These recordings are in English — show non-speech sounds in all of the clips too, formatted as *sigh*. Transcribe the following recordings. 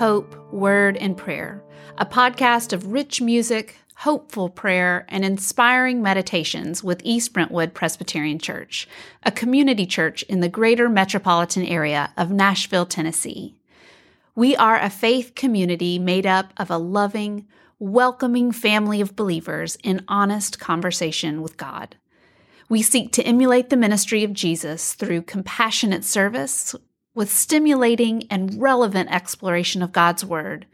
Hope, Word, and Prayer, a podcast of rich music, hopeful prayer, and inspiring meditations with East Brentwood Presbyterian Church, a community church in the greater metropolitan area of Nashville, Tennessee. We are a faith community made up of a loving, welcoming family of believers in honest conversation with God. We seek to emulate the ministry of Jesus through compassionate service with stimulating and relevant exploration of God's Word,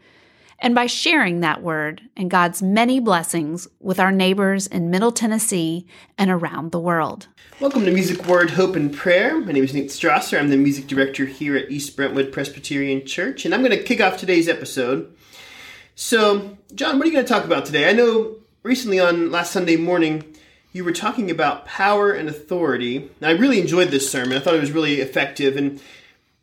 and by sharing that Word and God's many blessings with our neighbors in Middle Tennessee and around the world. Welcome to Music, Word, Hope, and Prayer. My name is Nate Strasser. I'm the music director here at East Brentwood Presbyterian Church, and I'm going to kick off today's episode. So, John, what are you going to talk about today? I know recently on last Sunday morning, you were talking about power and authority. And I really enjoyed this sermon. I thought it was really effective. And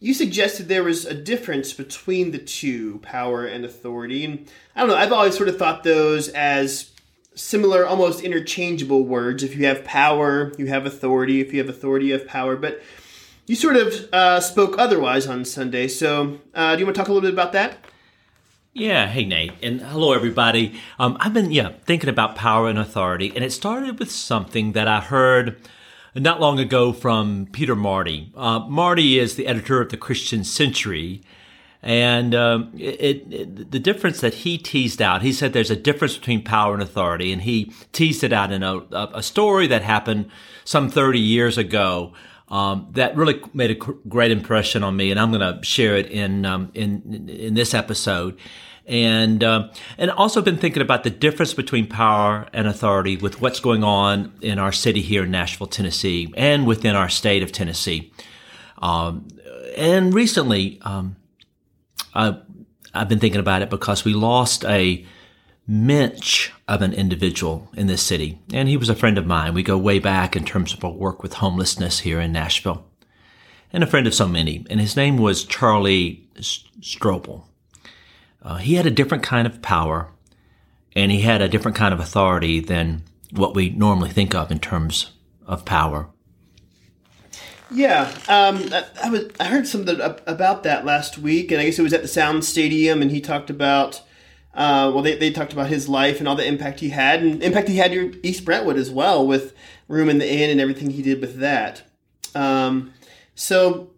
you suggested there was a difference between the two, power and authority. And I don't know, I've always sort of thought those as similar, almost interchangeable words. If you have power, you have authority. If you have authority, you have power. But you sort of uh, spoke otherwise on Sunday. So uh, do you want to talk a little bit about that? Yeah, hey Nate, and hello everybody. Um, I've been yeah thinking about power and authority, and it started with something that I heard not long ago from Peter Marty. Uh, Marty is the editor of the Christian Century, and um, it, it, the difference that he teased out, he said there's a difference between power and authority, and he teased it out in a, a story that happened some 30 years ago. Um, that really made a great impression on me, and I'm going to share it in um, in in this episode and uh, and also been thinking about the difference between power and authority with what's going on in our city here in Nashville, Tennessee, and within our state of Tennessee. Um, and recently, um, I, I've been thinking about it because we lost a mensch of an individual in this city, and he was a friend of mine. We go way back in terms of our work with homelessness here in Nashville, and a friend of so many. And his name was Charlie Strobel. Uh, he had a different kind of power and he had a different kind of authority than what we normally think of in terms of power. Yeah, um, I, I, was, I heard something about that last week, and I guess it was at the Sound Stadium, and he talked about, uh, well, they, they talked about his life and all the impact he had, and impact he had your East Brentwood as well, with Room in the Inn and everything he did with that. Um, so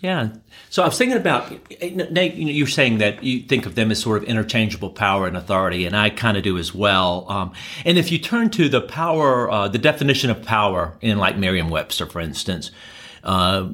yeah. So I was thinking about Nate. You're saying that you think of them as sort of interchangeable power and authority, and I kind of do as well. Um, and if you turn to the power, uh, the definition of power in like Merriam-Webster, for instance, uh,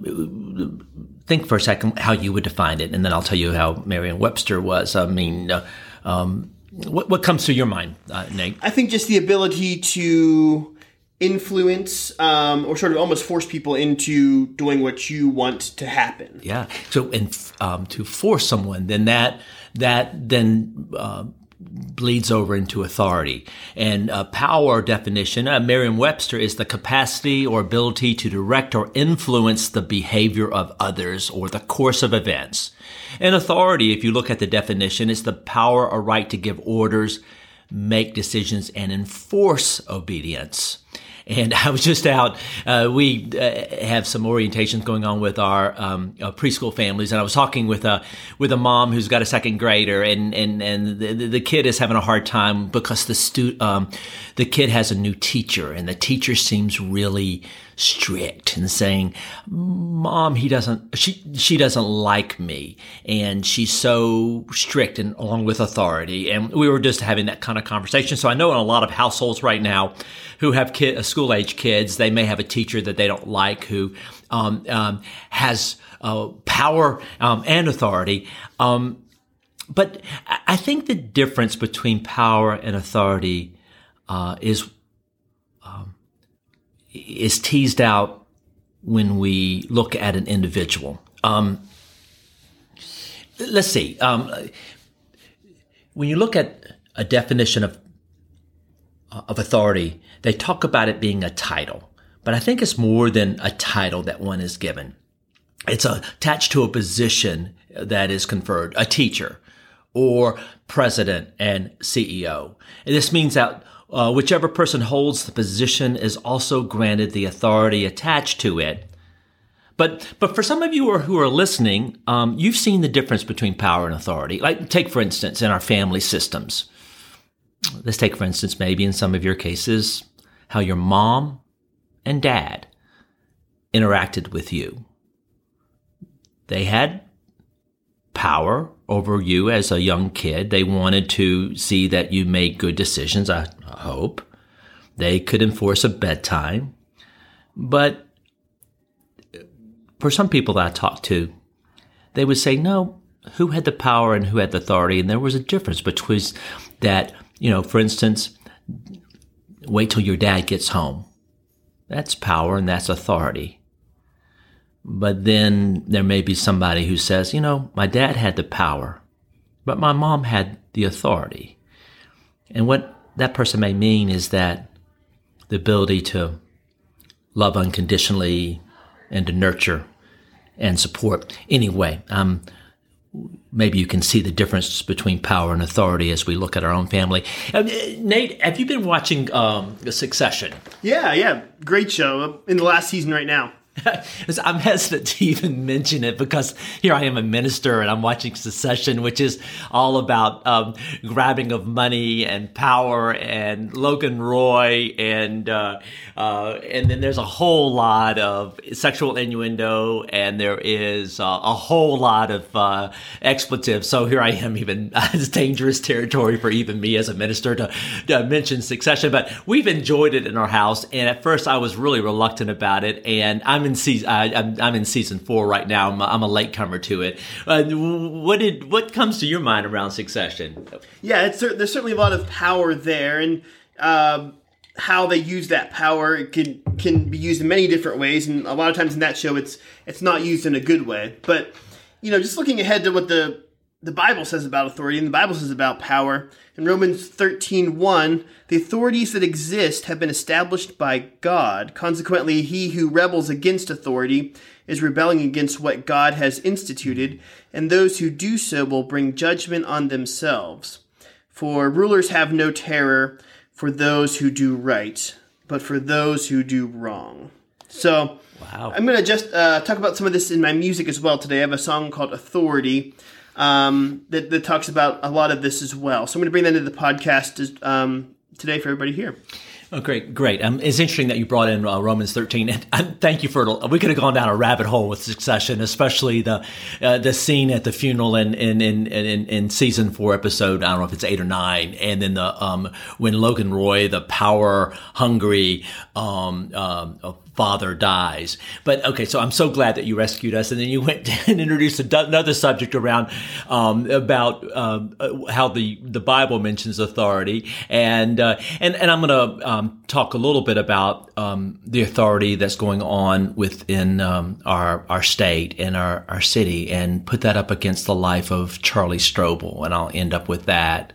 think for a second how you would define it, and then I'll tell you how Merriam-Webster was. I mean, uh, um, what, what comes to your mind, uh, Nate? I think just the ability to influence um, or sort of almost force people into doing what you want to happen. Yeah. So, and um, to force someone, then that that then. Uh, bleeds over into authority. And uh, power definition, uh, Merriam-Webster, is the capacity or ability to direct or influence the behavior of others or the course of events. And authority, if you look at the definition, is the power or right to give orders, make decisions, and enforce obedience. And *laughs* I was just out. Uh, we uh, have some orientations going on with our um, uh, preschool families, and I was talking with a with a mom who's got a second grader, and and and the, the kid is having a hard time because the stu- um, the kid has a new teacher, and the teacher seems really strict and saying, "Mom, he doesn't she she doesn't like me," and she's so strict and along with authority. And we were just having that kind of conversation. So I know in a lot of households right now who have kid, uh, school age kids, they may have a teacher that they don't like who um, um, has uh, power um, and authority. Um, but I think the difference between power and authority uh, is is teased out when we look at an individual. Um, let's see. Um, when you look at a definition of of authority, they talk about it being a title, but I think it's more than a title that one is given. It's attached to a position that is conferred, a teacher or president and CEO. And this means that uh, whichever person holds the position is also granted the authority attached to it, But but for some of you who are, who are listening, um, you've seen the difference between power and authority. Like take for instance in our family systems. Let's take for instance maybe in some of your cases how your mom and dad interacted with you. They had power over you as a young kid. They wanted to see that you made good decisions, I hope. They could enforce a bedtime. But for some people that I talked to, they would say, no, who had the power and who had the authority? And there was a difference between that, you know, for instance, wait till your dad gets home. That's power and that's authority. But then there may be somebody who says, you know, my dad had the power, but my mom had the authority. And what that person may mean is that the ability to love unconditionally and to nurture and support. Anyway, um, maybe you can see the difference between power and authority as we look at our own family. Uh, Nate, have you been watching um, Succession? Yeah, yeah, great show in the last season right now. *laughs* I'm hesitant to even mention it because here I am a minister and I'm watching Succession, which is all about um, grabbing of money and power and Logan Roy and uh, uh, and then there's a whole lot of sexual innuendo and there is uh, a whole lot of uh, expletives. So here I am, even *laughs* it's dangerous territory for even me as a minister to, to mention Succession. But we've enjoyed it in our house, and at first I was really reluctant about it, and I'm in season. I, am I'm in season four right now. I'm a, I'm a latecomer to it. Uh, what did what comes to your mind around Succession? Yeah, it's there's certainly a lot of power there, and um, how they use that power can can be used in many different ways. And a lot of times in that show, it's it's not used in a good way. But you know, just looking ahead to what the the Bible says about authority, and the Bible says about power. In Romans 13 1, the authorities that exist have been established by God. Consequently, he who rebels against authority is rebelling against what God has instituted, and those who do so will bring judgment on themselves. For rulers have no terror for those who do right, but for those who do wrong. So, wow. I'm going to just uh, talk about some of this in my music as well today. I have a song called Authority um, that, that talks about a lot of this as well. So I'm going to bring that into the podcast um, today for everybody here. Oh, great, great. Um, it's interesting that you brought in uh, Romans 13. And, and, thank you for We could have gone down a rabbit hole with Succession, especially the uh, the scene at the funeral in in, in in, in season four episode. I don't know if it's eight or nine, and then the um, when Logan Roy, the power hungry um, um, father dies. But okay, so I'm so glad that you rescued us, and then you went *laughs* and introduced another subject around um, about um, uh, how the the Bible mentions authority, and uh, and and I'm going to um, talk a little bit about um, the authority that's going on within um, our our state and our our city, and put that up against the life of Charlie Strobel, and I'll end up with that.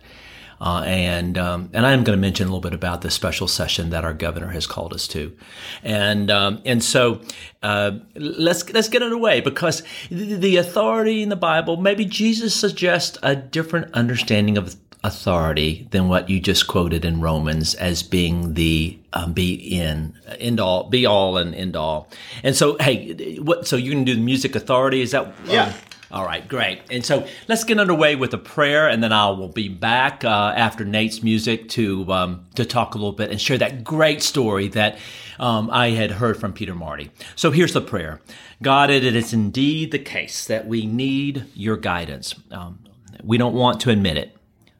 Uh, and um, and I am going to mention a little bit about the special session that our governor has called us to, and um, and so uh, let's let's get underway because the authority in the Bible maybe Jesus suggests a different understanding of authority than what you just quoted in Romans as being the um, be in end all be all and end all. And so hey, what so going to do the music authority? Is that yeah? Um, all right, great. And so let's get underway with a prayer, and then I will be back uh, after Nate's music to um, to talk a little bit and share that great story that um, I had heard from Peter Marty. So here's the prayer: God, it is indeed the case that we need your guidance. Um, we don't want to admit it,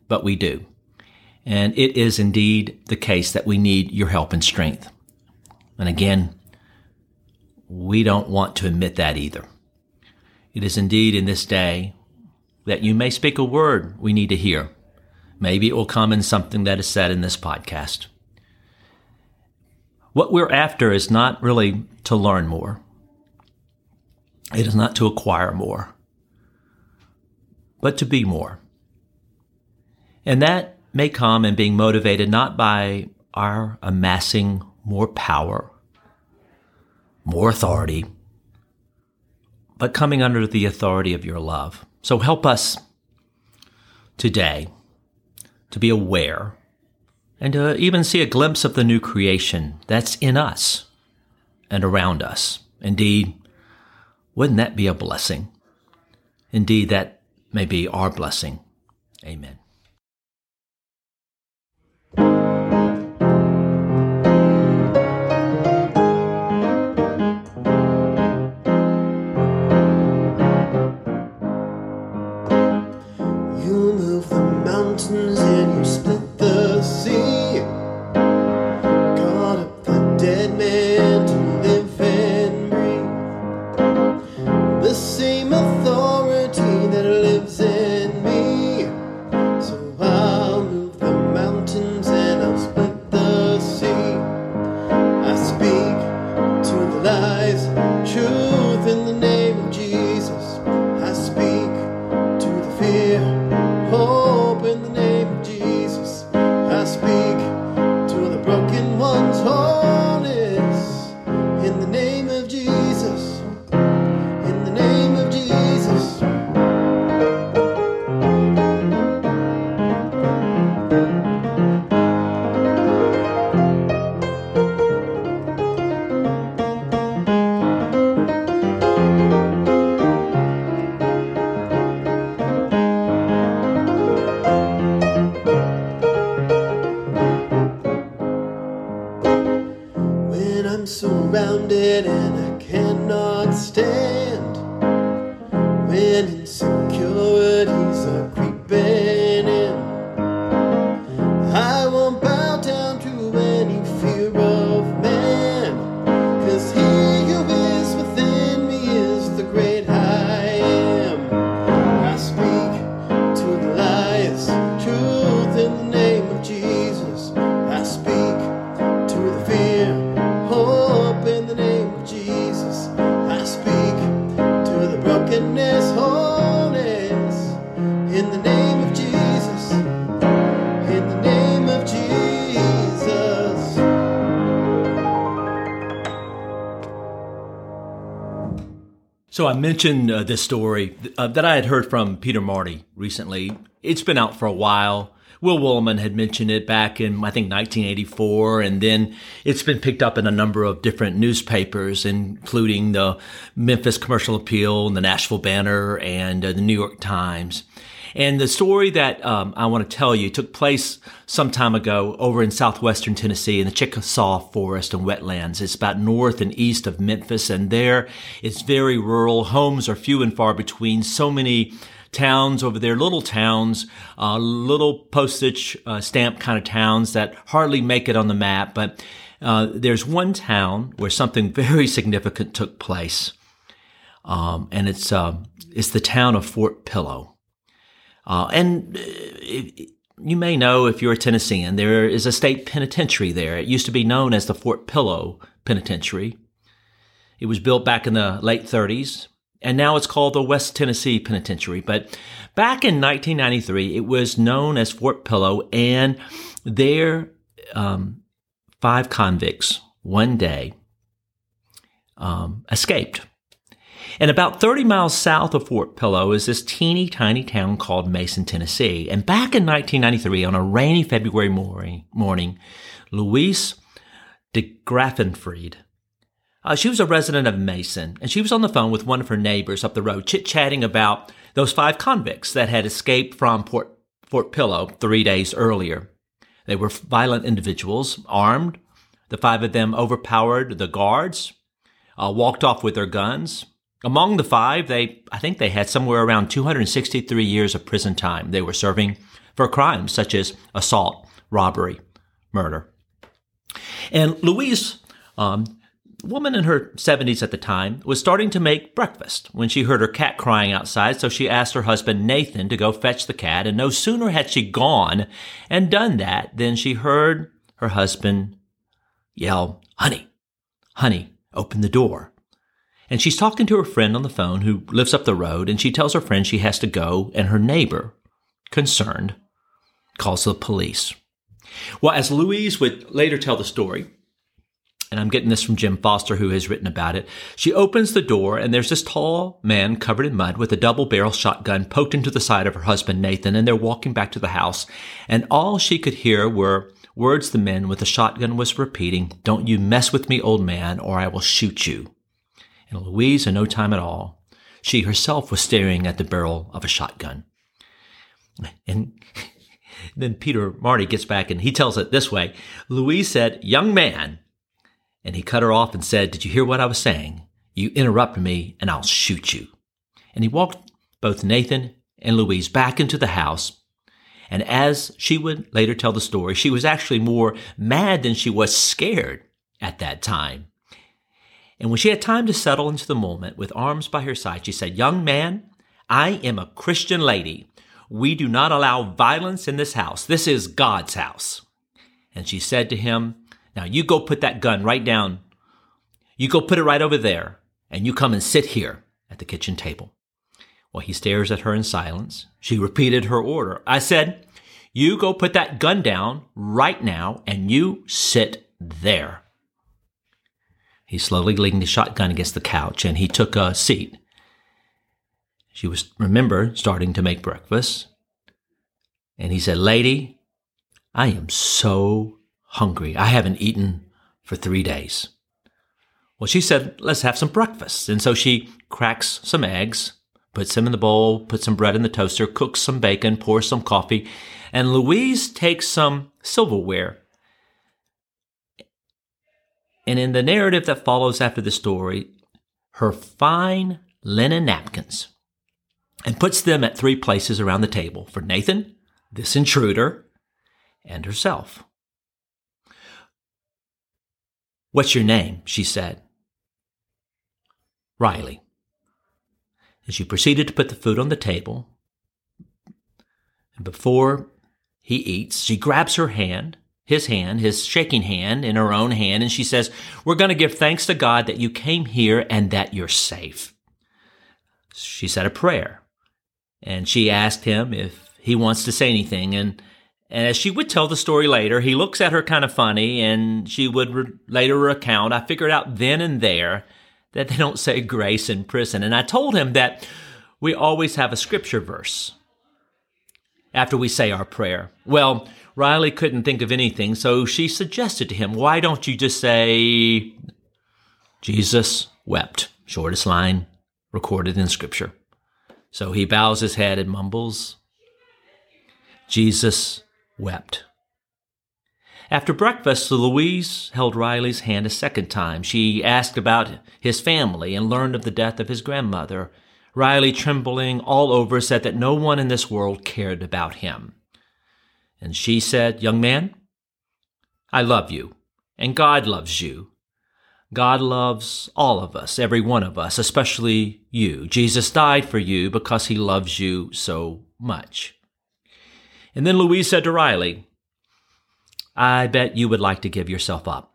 but we do, and it is indeed the case that we need your help and strength. And again, we don't want to admit that either. It is indeed in this day that you may speak a word we need to hear. Maybe it will come in something that is said in this podcast. What we're after is not really to learn more. It is not to acquire more, but to be more. And that may come in being motivated not by our amassing more power, more authority, but coming under the authority of your love. So help us today to be aware and to even see a glimpse of the new creation that's in us and around us. Indeed, Wouldn't that be a blessing? Indeed, that may be our blessing. Amen. Mentioned uh, this story uh, that I had heard from Peter Marty recently. It's been out for a while. Will Willimon had mentioned it back in, I think, 1984, and then it's been picked up in a number of different newspapers, including the Memphis Commercial Appeal, and the Nashville Banner, and uh, the New York Times. And the story that um, I want to tell you took place some time ago over in southwestern Tennessee in the Chickasaw Forest and wetlands. It's about north and east of Memphis, and there it's very rural. Homes are few and far between. So many towns over there, little towns, uh, little postage uh, stamp kind of towns that hardly make it on the map. But uh, there's one town where something *laughs* very significant took place, um, and it's uh, it's the town of Fort Pillow. Uh, and uh, you may know if you're a Tennessean, there is a state penitentiary there. It used to be known as the Fort Pillow Penitentiary. It was built back in the late 30s, and now it's called the West Tennessee Penitentiary. But back in 1993, it was known as Fort Pillow, and there, um, five convicts one day um, escaped and about 30 miles south of Fort Pillow is this teeny tiny town called Mason, Tennessee. And back in 1993, on a rainy February morning, morning Louise Degrafinried, uh, she was a resident of Mason, and she was on the phone with one of her neighbors up the road, chit-chatting about those five convicts that had escaped from Fort, Fort Pillow three days earlier. They were violent individuals, armed. The five of them overpowered the guards, uh, walked off with their guns, among the five, they, I think they had somewhere around 263 years of prison time they were serving for crimes such as assault, robbery, murder. And Louise, um, woman in her 70s at the time, was starting to make breakfast when she heard her cat crying outside, so she asked her husband Nathan to go fetch the cat, and no sooner had she gone and done that than she heard her husband yell, Honey, honey, open the door. And she's talking to her friend on the phone who lives up the road, and she tells her friend she has to go, and her neighbor, concerned, calls the police. Well, as Louise would later tell the story, and I'm getting this from Jim Forest, who has written about it. She opens the door, and there's this tall man covered in mud with a double barrel shotgun poked into the side of her husband, Nathan, and they're walking back to the house. And all she could hear were words the man with the shotgun was repeating Don't you mess with me, old man, or I will shoot you. And Louise, in no time at all, she herself was staring at the barrel of a shotgun. And *laughs* then Peter Marty gets back and he tells it this way Louise said, Young man. And he cut her off and said, Did you hear what I was saying? You interrupted me and I'll shoot you. And he walked both Nathan and Louise back into the house. And as she would later tell the story, she was actually more mad than she was scared at that time. And when she had time to settle into the moment with arms by her side, she said, Young man, I am a Christian lady. We do not allow violence in this house. This is God's house. And she said to him, Now you go put that gun right down. You go put it right over there, and you come and sit here at the kitchen table. Well, he stares at her in silence. She repeated her order. I said, You go put that gun down right now, and you sit there. He slowly leaned the shotgun against the couch and he took a seat. She was, remember, starting to make breakfast. And he said, Lady, I am so hungry. I haven't eaten for three days. Well, she said, Let's have some breakfast. And so she cracks some eggs, puts them in the bowl, puts some bread in the toaster, cooks some bacon, pours some coffee. And Louise takes some silverware. And in the narrative that follows after the story, her fine linen napkins and puts them at three places around the table for Nathan, this intruder, and herself. What's your name? she said. Riley. And she proceeded to put the food on the table. And before he eats, she grabs her hand, his hand, his shaking hand in her own hand, and she says, We're going to give thanks to God that you came here and that you're safe. She said a prayer and she asked him if he wants to say anything. And, and as she would tell the story later, he looks at her kind of funny, and she would re- later recount, I figured out then and there that they don't say grace in prison. And I told him that we always have a scripture verse after we say our prayer. Well, Riley couldn't think of anything, so she suggested to him, Why don't you just say, Jesus wept? Shortest line recorded in scripture. So he bows his head and mumbles, Jesus wept. After breakfast, Louise held Riley's hand a second time. She asked about his family and learned of the death of his grandmother. Riley, trembling all over, said that no one in this world cared about him. And she said, Young man, I love you, and God loves you, God loves all of us, every one of us, especially you. Jesus died for you because he loves you so much. And then Louise said to Riley, I bet you would like to give yourself up.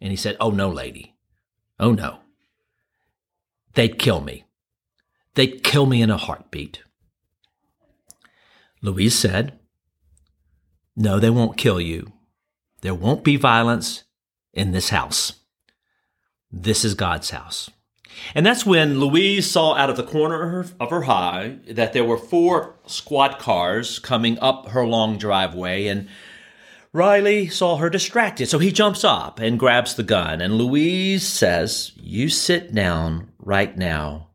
And he said, Oh, no, lady. Oh, no. They'd kill me. They'd kill me in a heartbeat. Louise said, No, they won't kill you. There won't be violence in this house. This is God's house. And that's when Louise saw out of the corner of her, eye that there were four squad cars coming up her long driveway, and Riley saw her distracted. So he jumps up and grabs the gun, and Louise says, You sit down right now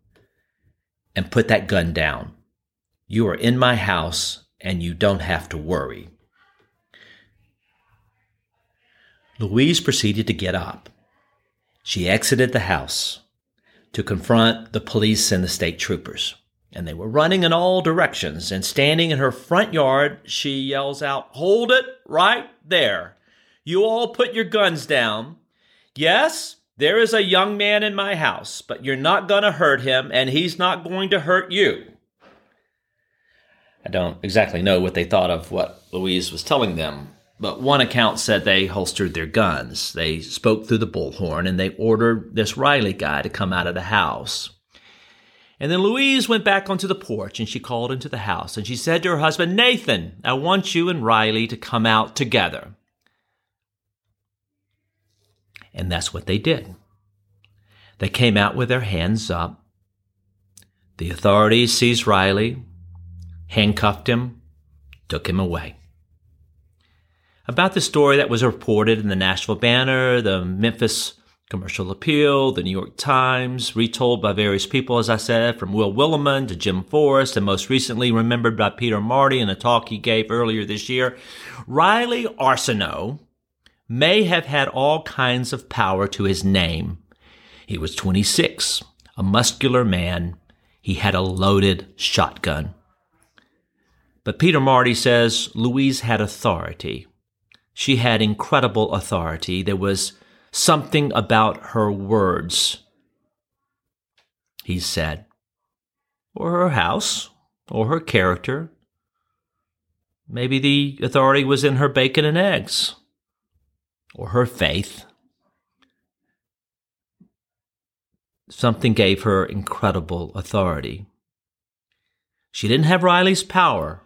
and put that gun down. You are in my house, and you don't have to worry. Louise proceeded to get up. She exited the house to confront the police and the state troopers. And they were running in all directions. And standing in her front yard, she yells out, Hold it right there. You all put your guns down. Yes, there is a young man in my house, but you're not going to hurt him, and he's not going to hurt you. I don't exactly know what they thought of what Louise was telling them, but one account said they holstered their guns. They spoke through the bullhorn and they ordered this Riley guy to come out of the house. And then Louise went back onto the porch and she called into the house and she said to her husband, Nathan, I want you and Riley to come out together. And that's what they did. They came out with their hands up. The authorities seized Riley, handcuffed him, took him away about the story that was reported in the Nashville Banner, the Memphis Commercial Appeal, the New York Times, retold by various people, as I said, from Will Willimon to Jim Forest, and most recently remembered by Peter Marty in a talk he gave earlier this year. Riley Arceneaux may have had all kinds of power to his name. He was 26, a muscular man. He had a loaded shotgun. But Peter Marty says Louise had authority. She had incredible authority. There was something about her words, he said, or her house, or her character. Maybe the authority was in her bacon and eggs, or her faith. Something gave her incredible authority. She didn't have Riley's power,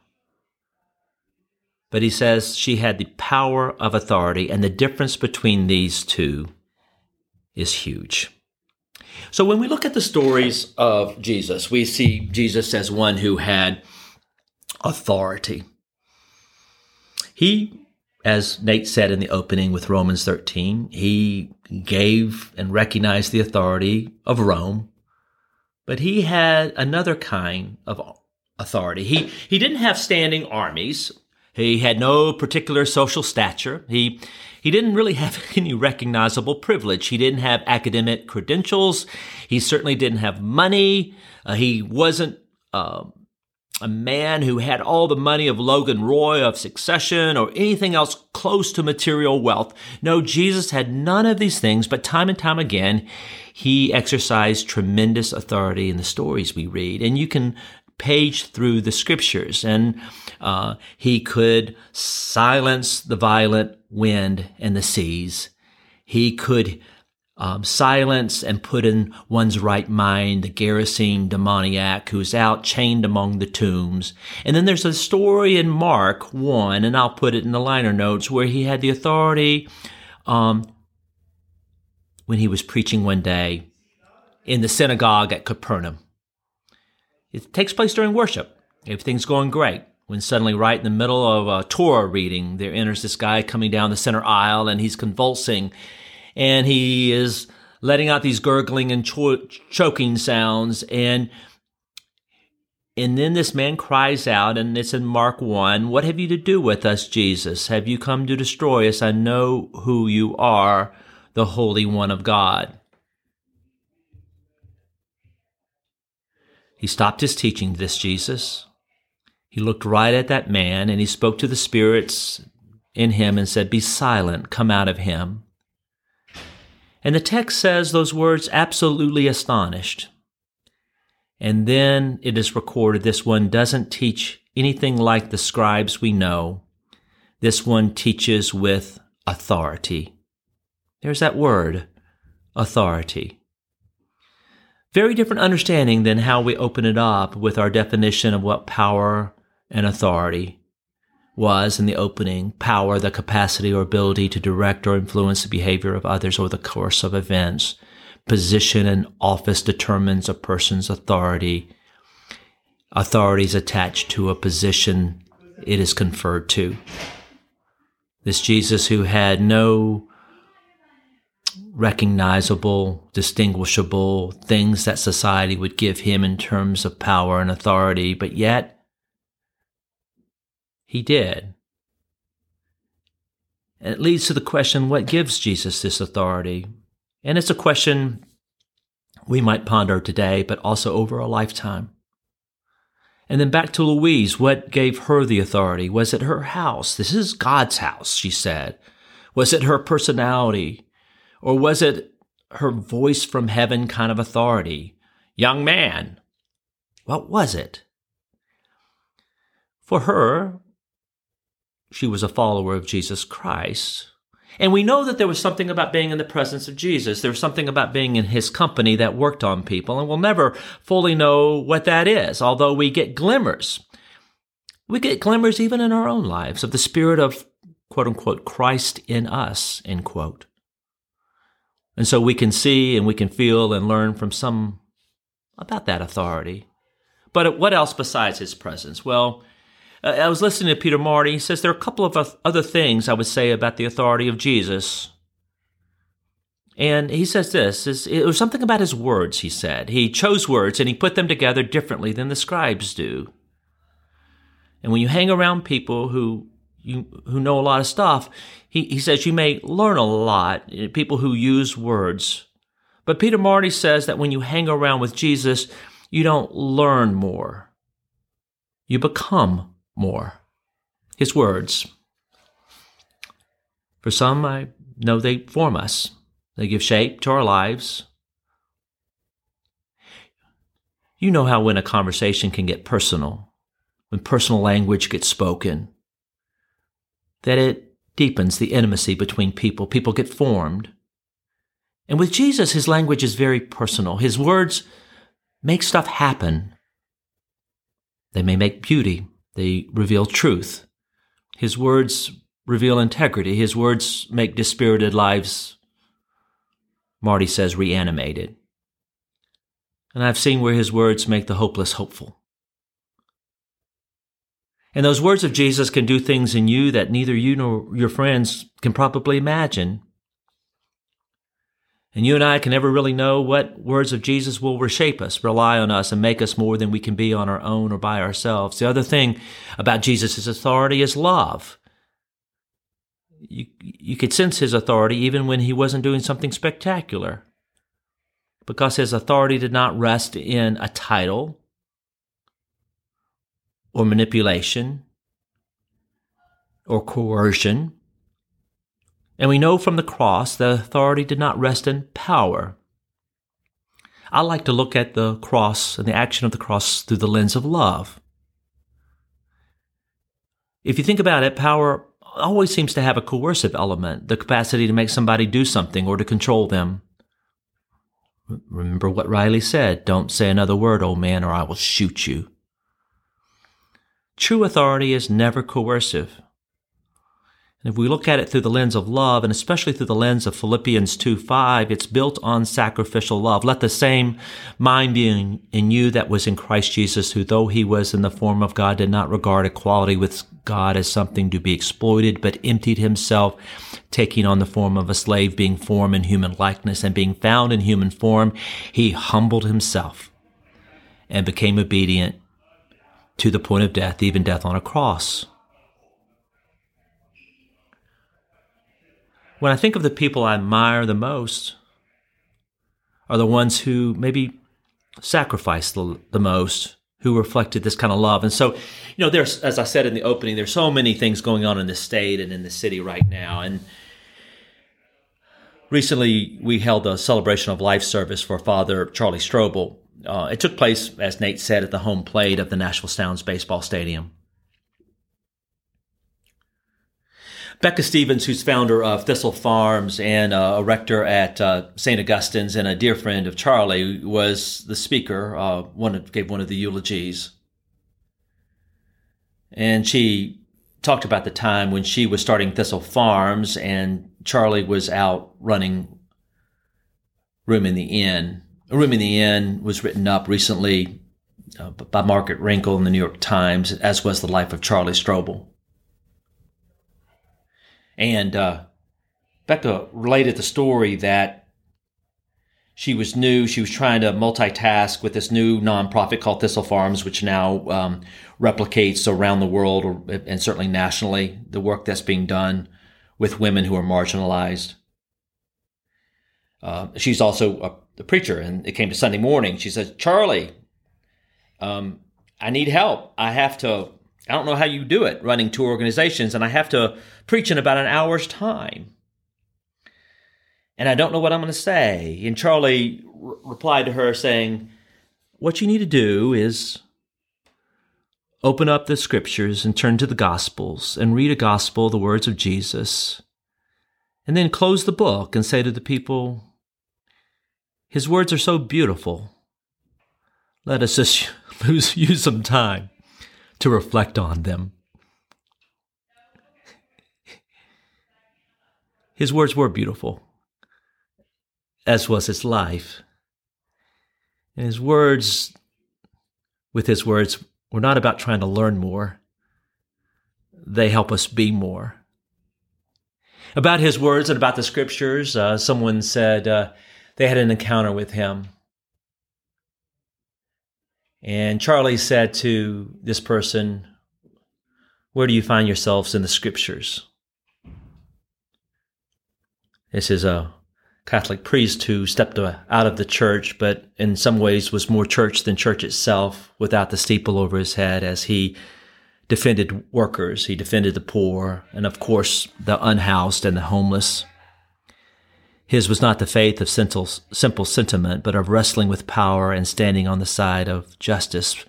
but he says she had the power of authority, and the difference between these two is huge. So when we look at the stories of Jesus, we see Jesus as one who had authority. He, as Nate said in the opening with Romans 13, he gave and recognized the authority of Rome, but he had another kind of authority. He, he didn't have standing armies he had no particular social stature. He, he didn't really have *laughs* any recognizable privilege. He didn't have academic credentials. He certainly didn't have money. Uh, he wasn't uh, a man who had all the money of Logan Roy, of succession, or anything else close to material wealth. No, Jesus had none of these things, but time and time again, he exercised tremendous authority in the stories we read. And you can page through the scriptures and uh, he could silence the violent wind and the seas. He could um, silence and put in one's right mind the Gerasene demoniac who's out chained among the tombs. And then there's a story in Mark 1, and I'll put it in the liner notes, where he had the authority um, when he was preaching one day in the synagogue at Capernaum. It takes place during worship. Everything's going great. When suddenly, right in the middle of a Torah reading, there enters this guy coming down the center aisle and he's convulsing and he is letting out these gurgling and cho- choking sounds. And and then this man cries out, and it's in Mark 1 What have you to do with us, Jesus? Have you come to destroy us? I know who you are, the Holy One of God. He stopped his teaching, this Jesus. He looked right at that man and he spoke to the spirits in him and said, Be silent, come out of him. And the text says those words absolutely astonished. And then it is recorded this one doesn't teach anything like the scribes we know. This one teaches with authority. There's that word, authority. Very different understanding than how we open it up with our definition of what power and authority was in the opening. Power, the capacity or ability to direct or influence the behavior of others or the course of events. Position and office determines a person's authority. Authority is attached to a position it is conferred to. This Jesus who had no recognizable, distinguishable things that society would give him in terms of power and authority, but yet he did. And it leads to the question what gives Jesus this authority? And it's a question we might ponder today, but also over a lifetime. And then back to Louise, what gave her the authority? Was it her house? This is God's house, she said. Was it her personality? Or was it her voice from heaven kind of authority? Young man. What was it? For her, she was a follower of Jesus Christ. And we know that there was something about being in the presence of Jesus. There was something about being in his company that worked on people, and we'll never fully know what that is, although we get glimmers. We get glimmers even in our own lives of the spirit of quote unquote Christ in us, end quote. And so we can see and we can feel and learn from some about that authority. But what else besides his presence? Well, uh, I was listening to Peter Marty. He says there are a couple of other things I would say about the authority of Jesus. And he says this, it was something about his words, he said. He chose words and he put them together differently than the scribes do. And when you hang around people who you, who know a lot of stuff, he, he says you may learn a lot, people who use words. But Peter Marty says that when you hang around with Jesus, you don't learn more. You become more. His words. For some, I know they form us. They give shape to our lives. You know how when a conversation can get personal, when personal language gets spoken, that it deepens the intimacy between people. People get formed. And with Jesus, his language is very personal. His words make stuff happen. They may make beauty. They reveal truth. His words reveal integrity. His words make dispirited lives Marty says reanimated. And I've seen where his words make the hopeless hopeful. And those words of Jesus can do things in you that neither you nor your friends can probably imagine. And you and I can never really know what words of Jesus will reshape us, rely on us, and make us more than we can be on our own or by ourselves. The other thing about Jesus' authority is love you, you could sense his authority even when he wasn't doing something spectacular. Because his authority did not rest in a title or manipulation or coercion. And we know from the cross that authority did not rest in power. I like to look at the cross and the action of the cross through the lens of love. If you think about it, power always seems to have a coercive element, the capacity to make somebody do something or to control them. Remember what Riley said don't say another word, old man, or I will shoot you. True authority is never coercive. And if we look at it through the lens of love, and especially through the lens of Philippians 2 5, it's built on sacrificial love. Let the same mind be in, in, you that was in Christ Jesus, who though he was in the form of God, did not regard equality with God as something to be exploited, but emptied himself, taking on the form of a slave, being formed in human likeness, and being found in human form, he humbled himself and became obedient to the point of death, even death on a cross. When I think of the people I admire the most, are the ones who maybe sacrificed the, the most, who reflected this kind of love. And so, you know, there's, as I said in the opening, there's so many things going on in the state and in the city right now. And recently we held a celebration of life service for Father Charlie Strobel. Uh, it took place, as Nate said, at the home plate of the Nashville Sounds Baseball Stadium. Becca Stevens, who's founder of Thistle Farms and uh, a rector at uh, St. Augustine's and a dear friend of Charlie, was the speaker. Uh, one gave one of the eulogies, and she talked about the time when she was starting Thistle Farms and Charlie was out running Room in the Inn. Room in the Inn was written up recently uh, by Margaret Renkl in the New York Times, as was the life of Charlie Strobel. And uh, Becca related the story that she was new. She was trying to multitask with this new nonprofit called Thistle Farms, which now um, replicates around the world or, and certainly nationally the work that's being done with women who are marginalized. Uh, she's also a, a, preacher, and it came to Sunday morning. She says, "Charlie, um, I need help. I have to I don't know how you do it running two organizations, and I have to preach in about an hour's time. And I don't know what I'm going to say. And Charlie r- replied to her saying, What you need to do is open up the scriptures and turn to the gospels and read a gospel, the words of Jesus, and then close the book and say to the people, His words are so beautiful. Let us just *laughs* lose, use some time to reflect on them. His words were beautiful, as was his life. And his words, with his words, were not about trying to learn more, they help us be more. About his words and about the scriptures, uh, someone said uh, they had an encounter with him. And Charlie said to this person, Where do you find yourselves in the scriptures? This is a Catholic priest who stepped out of the church, but in some ways was more church than church itself without the steeple over his head as he defended workers, he defended the poor, and of course the unhoused and the homeless. His was not the faith of simple, simple sentiment, but of wrestling with power and standing on the side of justice.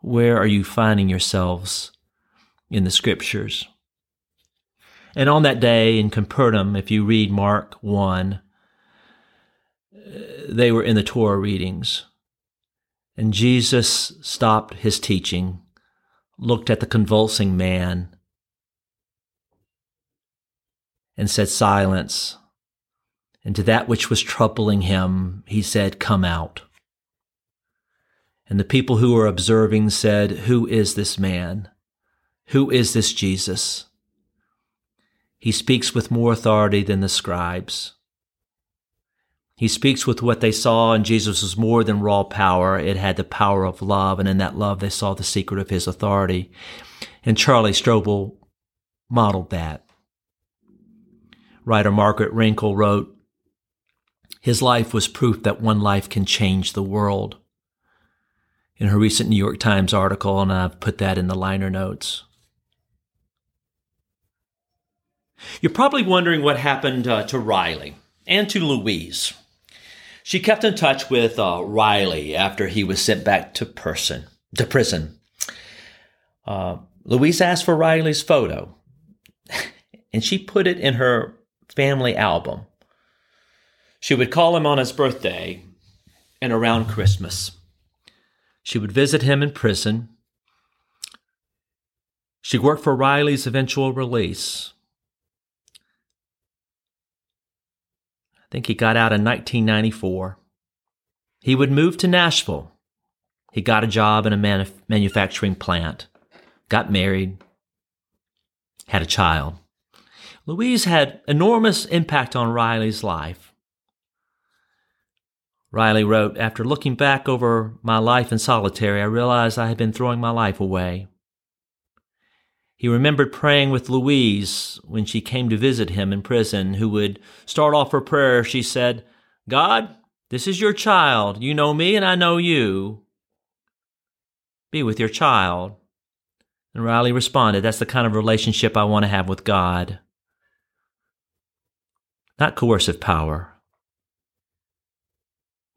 Where are you finding yourselves in the scriptures? And on that day in Capernaum, if you read Mark 1, uh, they were in the Torah readings. And Jesus stopped his teaching, looked at the convulsing man, and said, Silence. And to that which was troubling him, he said, Come out. And the people who were observing said, Who is this man? Who is this Jesus? He speaks with more authority than the scribes. He speaks with what they saw, and Jesus was more than raw power. It had the power of love, and in that love, they saw the secret of his authority. And Charlie Strobel modeled that. Writer Margaret Renkl wrote, His life was proof that one life can change the world. In her recent New York Times article, and I've put that in the liner notes. You're probably wondering what happened uh, to Riley and to Louise. She kept in touch with uh, Riley after he was sent back to person to prison. Uh, Louise asked for Riley's photo, *laughs* and she put it in her family album. She would call him on his birthday and around Christmas. She would visit him in prison. She worked for Riley's eventual release. I think he got out in 1994. He would move to Nashville. He got a job in a manuf- manufacturing plant, got married, had a child. Louise had enormous impact on Riley's life. Riley wrote, After looking back over my life in solitary, I realized I had been throwing my life away. He remembered praying with Louise when she came to visit him in prison, who would start off her prayer. She said, God, this is your child. You know me and I know you. Be with your child. And Riley responded, That's the kind of relationship I want to have with God. Not coercive power,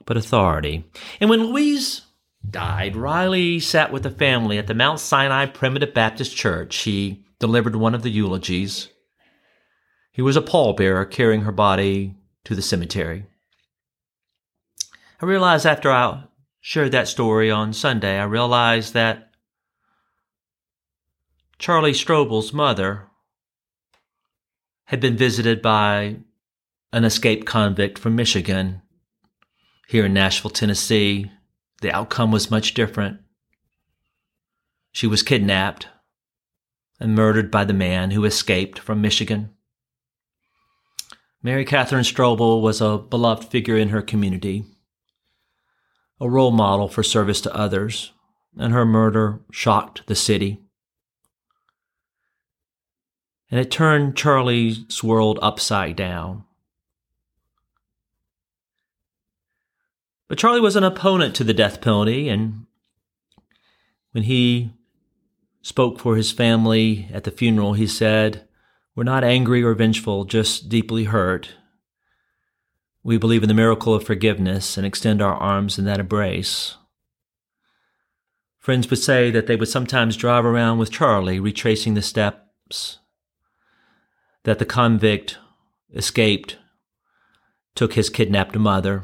but authority. And when Louise died, Riley sat with the family at the Mount Sinai Primitive Baptist Church. He delivered one of the eulogies. He was a pallbearer carrying her body to the cemetery. I realized after I shared that story on Sunday, I realized that Charlie Strobel's mother had been visited by an escaped convict from Michigan here in Nashville, Tennessee, the outcome was much different. She was kidnapped and murdered by the man who escaped from Michigan. Mary Catherine Strobel was a beloved figure in her community, a role model for service to others, and her murder shocked the city. And it turned Charlie's world upside down. But Charlie was an opponent to the death penalty, and when he spoke for his family at the funeral, he said, We're not angry or vengeful, just deeply hurt. We believe in the miracle of forgiveness and extend our arms in that embrace. Friends would say that they would sometimes drive around with Charlie, retracing the steps that the convict escaped, took his kidnapped mother,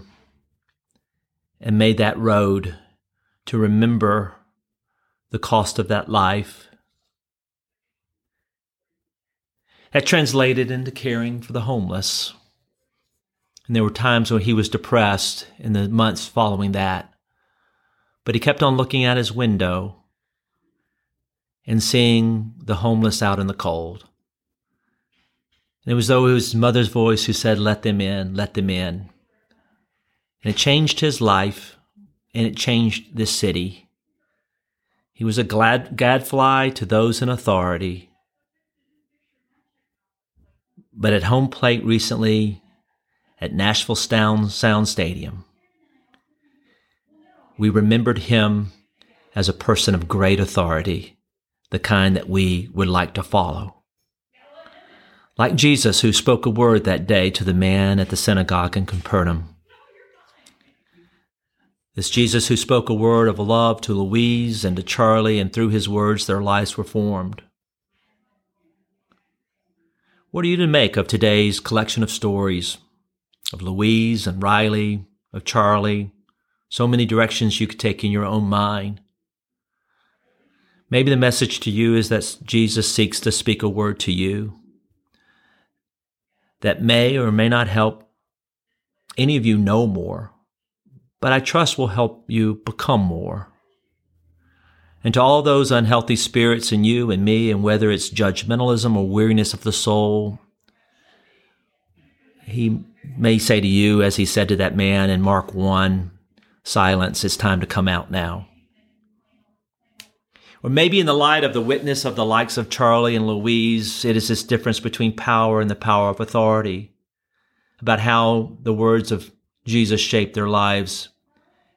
and made that road to remember the cost of that life. That translated into caring for the homeless. And there were times when he was depressed in the months following that. But he kept on looking out his window and seeing the homeless out in the cold. And it was though it was his mother's voice who said, Let them in, let them in. And it changed his life and it changed this city. He was a glad gadfly to those in authority. But at home plate recently at Nashville Sound, Sound Stadium, we remembered him as a person of great authority, the kind that we would like to follow. Like Jesus, who spoke a word that day to the man at the synagogue in Capernaum. This Jesus who spoke a word of love to Louise and to Charlie, and through his words their lives were formed. What are you to make of today's collection of stories of Louise and Riley, of Charlie? So many directions you could take in your own mind. Maybe the message to you is that Jesus seeks to speak a word to you that may or may not help any of you know more, but I trust will help you become more. And to all those unhealthy spirits in you and me, and whether it's judgmentalism or weariness of the soul, he may say to you, as he said to that man in Mark 1, silence, it's time to come out now. Or maybe in the light of the witness of the likes of Charlie and Louise, it is this difference between power and the power of authority, about how the words of Jesus shape their lives,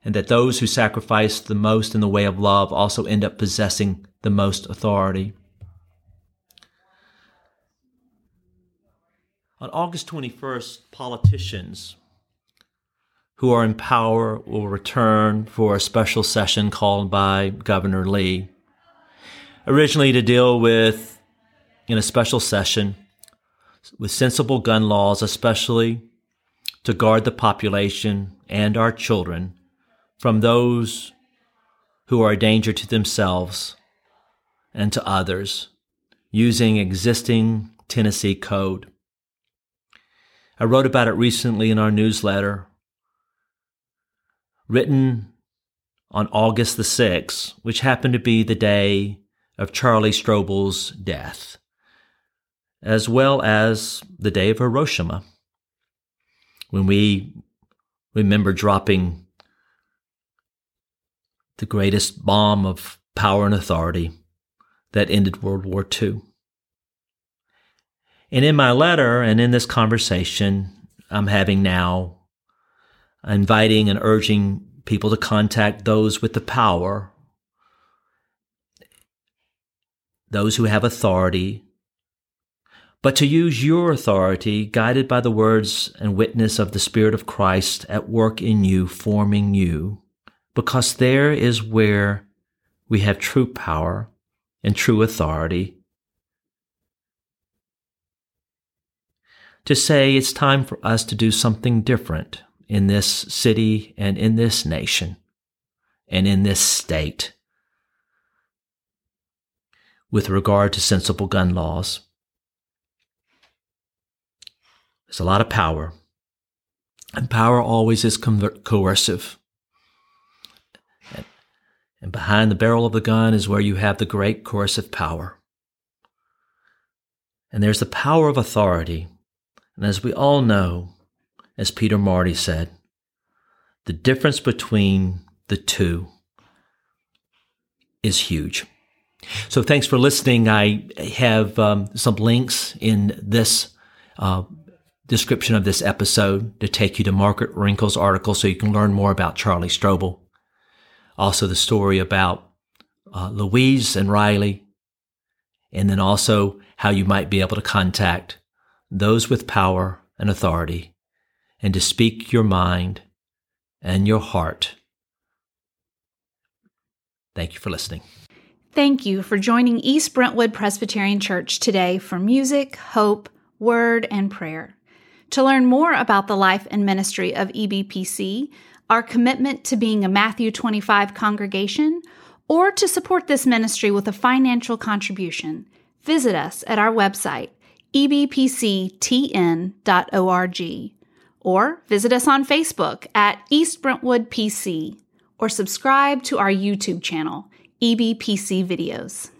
and that those who sacrifice the most in the way of love also end up possessing the most authority. On August 21st, politicians who are in power will return for a special session called by Governor Lee originally to deal with in a special session with sensible gun laws, especially to guard the population and our children from those who are a danger to themselves and to others using existing Tennessee code. I wrote about it recently in our newsletter, written on August the 6th, which happened to be the day of Charlie Strobel's death, as well as the day of Hiroshima, when we remember dropping the greatest bomb of power and authority that ended World War II. And in my letter and in this conversation I'm having now, inviting and urging people to contact those with the power those who have authority, but to use your authority, guided by the words and witness of the Spirit of Christ at work in you, forming you, because there is where we have true power and true authority. To say it's time for us to do something different in this city and in this nation and in this state with regard to sensible gun laws. There's a lot of power, and power always is coercive. And behind the barrel of the gun is where you have the great coercive power. And there's the power of authority. And as we all know, as Peter Marty said, the difference between the two is huge. So thanks for listening. I have um, some links in this uh, description of this episode to take you to Margaret Renkl's article so you can learn more about Charlie Strobel. Also, the story about uh, Louise and Riley, and then also how you might be able to contact those with power and authority and to speak your mind and your heart. Thank you for listening. Thank you for joining East Brentwood Presbyterian Church today for music, hope, word, and prayer. To learn more about the life and ministry of EBPC, our commitment to being a Matthew 25 congregation, or to support this ministry with a financial contribution, visit us at our website, ebpctn.org, or visit us on Facebook at East Brentwood PC, or subscribe to our YouTube channel EBPC videos.